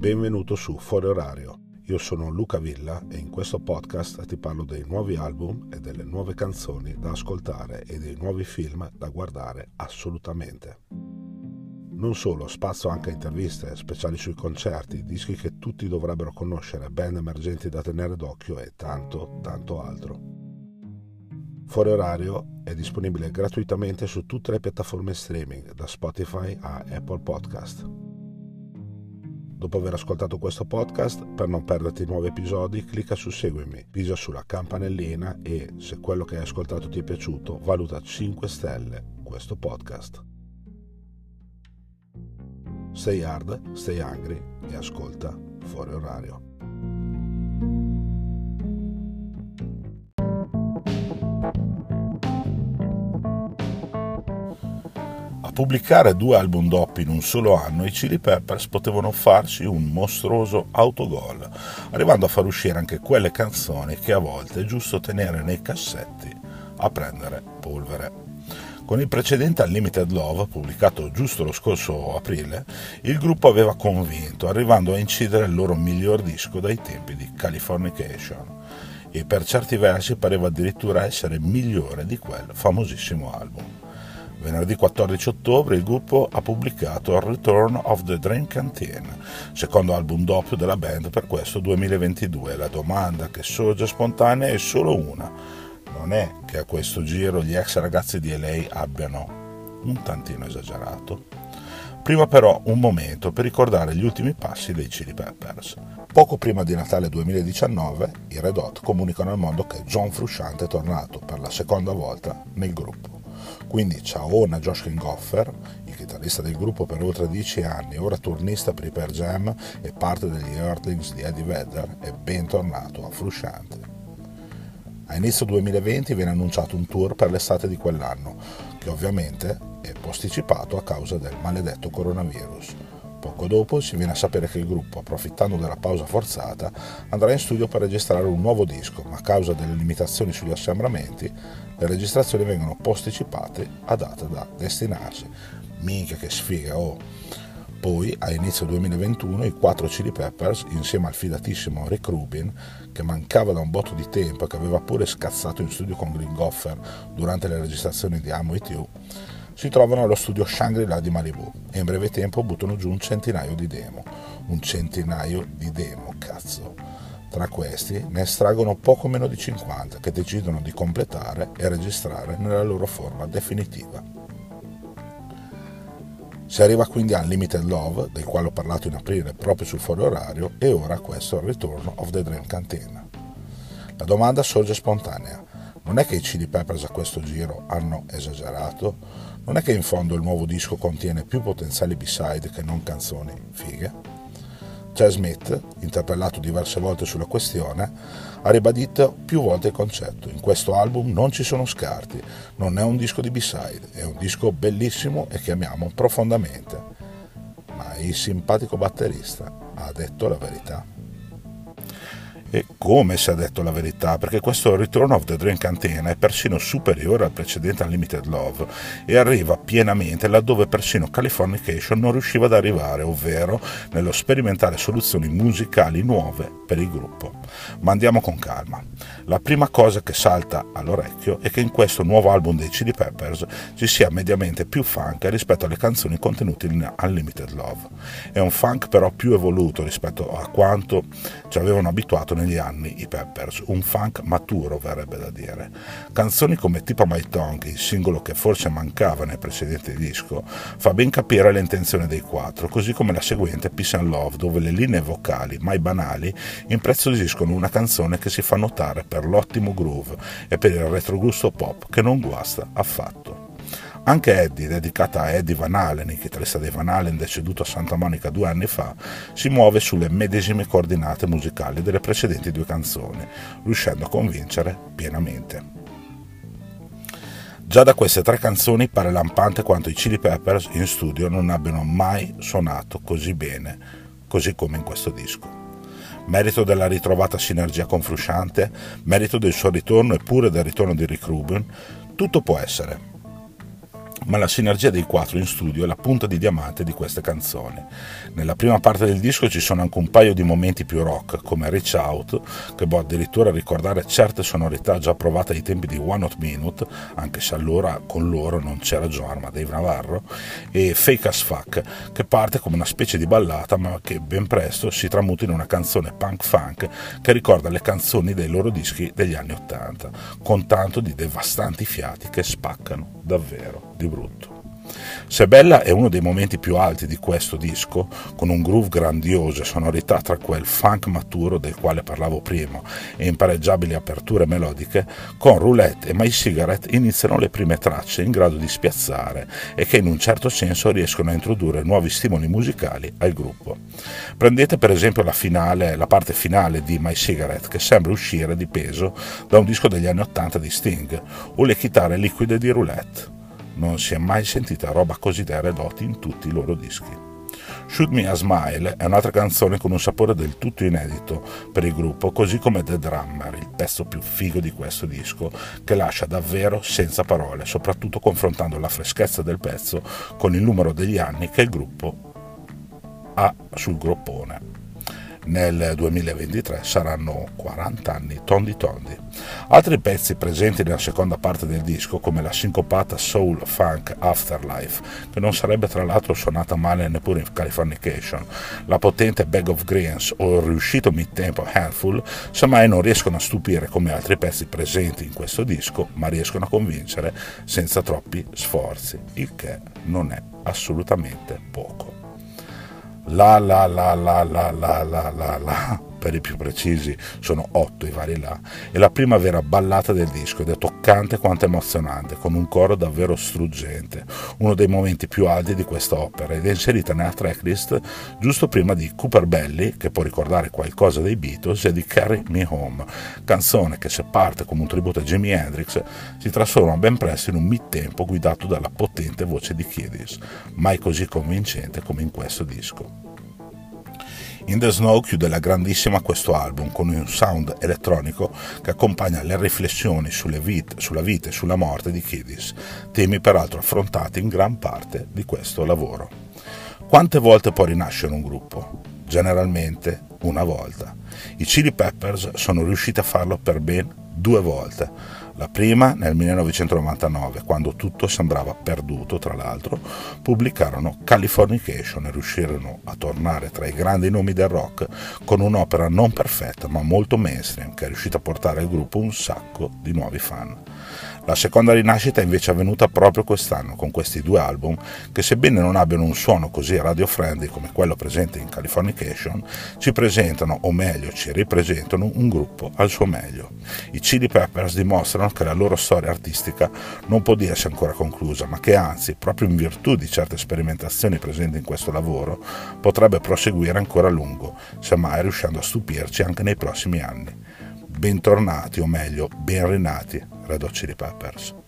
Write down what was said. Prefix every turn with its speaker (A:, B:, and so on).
A: Benvenuto su Fuori Orario. Io sono Luca Villa e in questo podcast ti parlo dei nuovi album e delle nuove canzoni da ascoltare e dei nuovi film da guardare assolutamente. Non solo, spazio anche a interviste, speciali sui concerti, dischi che tutti dovrebbero conoscere, band emergenti da tenere d'occhio e tanto, tanto altro. Fuori orario è disponibile gratuitamente su tutte le piattaforme streaming, da Spotify a Apple Podcast. Dopo aver ascoltato questo podcast, per non perderti nuovi episodi, clicca su Seguimi, pisa sulla campanellina e, se quello che hai ascoltato ti è piaciuto, valuta 5 stelle questo podcast. Stay hard, stay hungry e ascolta fuori orario. Pubblicare due album doppi in un solo anno, i Chili Peppers potevano farci un mostruoso autogol, arrivando a far uscire anche quelle canzoni che a volte è giusto tenere nei cassetti a prendere polvere. Con il precedente Unlimited Love, pubblicato giusto lo scorso aprile, il gruppo aveva convinto, arrivando a incidere il loro miglior disco dai tempi di Californication e per certi versi pareva addirittura essere migliore di quel famosissimo album. Venerdì 14 ottobre il gruppo ha pubblicato Return of the Dream Canteen, secondo album doppio della band per questo 2022. La domanda che sorge spontanea è solo una. Non è che a questo giro gli ex ragazzi di LA abbiano un tantino esagerato? Prima però un momento per ricordare gli ultimi passi dei Chili Peppers. Poco prima di Natale 2019 i Red Hot comunicano al mondo che John Frusciante è tornato per la seconda volta nel gruppo. Quindi ciao a Josh Kingoffer, il chitarrista del gruppo per oltre 10 anni, ora turnista per i Per Jam e parte degli Earthlings di Eddie Vedder, e bentornato a Frusciante. A inizio 2020 viene annunciato un tour per l'estate di quell'anno, che ovviamente è posticipato a causa del maledetto coronavirus. Poco dopo si viene a sapere che il gruppo, approfittando della pausa forzata, andrà in studio per registrare un nuovo disco, ma a causa delle limitazioni sugli assembramenti, le registrazioni vengono posticipate a data da destinarsi. Minchia che sfiga, oh! Poi, a inizio 2021, i quattro Chili Peppers, insieme al fidatissimo Rick Rubin, che mancava da un botto di tempo e che aveva pure scazzato in studio con Green Goffer durante le registrazioni di Amo It You, si trovano allo studio Shangri-La di Malibu e in breve tempo buttano giù un centinaio di demo. Un centinaio di demo, cazzo. Tra questi ne estraggono poco meno di 50 che decidono di completare e registrare nella loro forma definitiva. Si arriva quindi a Unlimited Love, del quale ho parlato in aprile proprio sul fuori orario, e ora questo è il Return of the Dream Canteen. La domanda sorge spontanea. Non è che i CD Peppers a questo giro hanno esagerato? Non è che in fondo il nuovo disco contiene più potenziali B-side che non canzoni fighe? Chad Smith, interpellato diverse volte sulla questione, ha ribadito più volte il concetto. In questo album non ci sono scarti, non è un disco di B-side, è un disco bellissimo e che amiamo profondamente. Ma il simpatico batterista ha detto la verità. E come si è detto la verità, perché questo Return of the Dream Canteen è persino superiore al precedente Unlimited Love e arriva pienamente laddove persino Californication non riusciva ad arrivare, ovvero nello sperimentare soluzioni musicali nuove per il gruppo. Ma andiamo con calma. La prima cosa che salta all'orecchio è che in questo nuovo album dei CD Peppers ci sia mediamente più funk rispetto alle canzoni contenute in Unlimited Love. È un funk però più evoluto rispetto a quanto ci avevano abituato negli anni i Peppers, un funk maturo verrebbe da dire. Canzoni come Tipo My Tongue, il singolo che forse mancava nel precedente disco, fa ben capire le intenzioni dei quattro, così come la seguente Peace and Love, dove le linee vocali, mai banali, impreziosiscono una canzone che si fa notare per l'ottimo groove e per il retrogusto pop che non guasta affatto. Anche Eddie, dedicata a Eddie Van Halen, il chitarrista dei Van Halen deceduto a Santa Monica due anni fa, si muove sulle medesime coordinate musicali delle precedenti due canzoni, riuscendo a convincere pienamente. Già da queste tre canzoni pare lampante quanto i Chili Peppers in studio non abbiano mai suonato così bene, così come in questo disco merito della ritrovata sinergia con Frusciante, merito del suo ritorno e pure del ritorno di Rick Rubin, tutto può essere. Ma la sinergia dei quattro in studio è la punta di diamante di queste canzoni. Nella prima parte del disco ci sono anche un paio di momenti più rock, come Reach Out, che può addirittura ricordare certe sonorità già provate ai tempi di One Hot Minute, anche se allora con loro non c'era John ma Dave Navarro, e Fake as Fuck, che parte come una specie di ballata, ma che ben presto si tramuta in una canzone punk funk che ricorda le canzoni dei loro dischi degli anni Ottanta, con tanto di devastanti fiati che spaccano davvero di brutto. Se Bella è uno dei momenti più alti di questo disco, con un groove grandioso e sonorità tra quel funk maturo del quale parlavo prima e impareggiabili aperture melodiche, con Roulette e My Cigarette iniziano le prime tracce in grado di spiazzare e che in un certo senso riescono a introdurre nuovi stimoli musicali al gruppo. Prendete per esempio la, finale, la parte finale di My Cigarette che sembra uscire di peso da un disco degli anni 80 di Sting o le chitarre liquide di Roulette non si è mai sentita roba così da Red in tutti i loro dischi. Shoot Me a Smile è un'altra canzone con un sapore del tutto inedito per il gruppo, così come The Drummer, il pezzo più figo di questo disco, che lascia davvero senza parole, soprattutto confrontando la freschezza del pezzo con il numero degli anni che il gruppo ha sul groppone nel 2023 saranno 40 anni tondi tondi. Altri pezzi presenti nella seconda parte del disco, come la sincopata Soul Funk Afterlife, che non sarebbe tra l'altro suonata male neppure in Californication, la potente Bag of Greens o il riuscito mid-tempo Handful, semmai non riescono a stupire come altri pezzi presenti in questo disco, ma riescono a convincere senza troppi sforzi, il che non è assolutamente poco. La la la la la la la la la per i più precisi sono otto i vari là, è la prima vera ballata del disco ed è toccante quanto emozionante, con un coro davvero struggente, uno dei momenti più alti di questa opera ed è inserita nella tracklist giusto prima di Cooper Belly, che può ricordare qualcosa dei Beatles, e di Carry Me Home, canzone che se parte come un tributo a Jimi Hendrix si trasforma ben presto in un mid-tempo guidato dalla potente voce di Kiddis, mai così convincente come in questo disco. In the Snow chiude la grandissima questo album con un sound elettronico che accompagna le riflessioni vite, sulla vita e sulla morte di Kiddis, temi peraltro affrontati in gran parte di questo lavoro. Quante volte può rinascere un gruppo? Generalmente una volta. I Chili Peppers sono riusciti a farlo per ben due volte la prima, nel 1999, quando tutto sembrava perduto, tra l'altro, pubblicarono Californication e riuscirono a tornare tra i grandi nomi del rock con un'opera non perfetta ma molto mainstream che è riuscita a portare al gruppo un sacco di nuovi fan. La seconda rinascita è invece avvenuta proprio quest'anno con questi due album che sebbene non abbiano un suono così radio-friendly come quello presente in Californication, ci presentano, o meglio ci ripresentano, un gruppo al suo meglio. I Chili Peppers dimostrano che la loro storia artistica non può dirsi ancora conclusa, ma che anzi, proprio in virtù di certe sperimentazioni presenti in questo lavoro, potrebbe proseguire ancora a lungo, semmai riuscendo a stupirci anche nei prossimi anni bentornati o meglio ben rinati Red Hot Chili Peppers.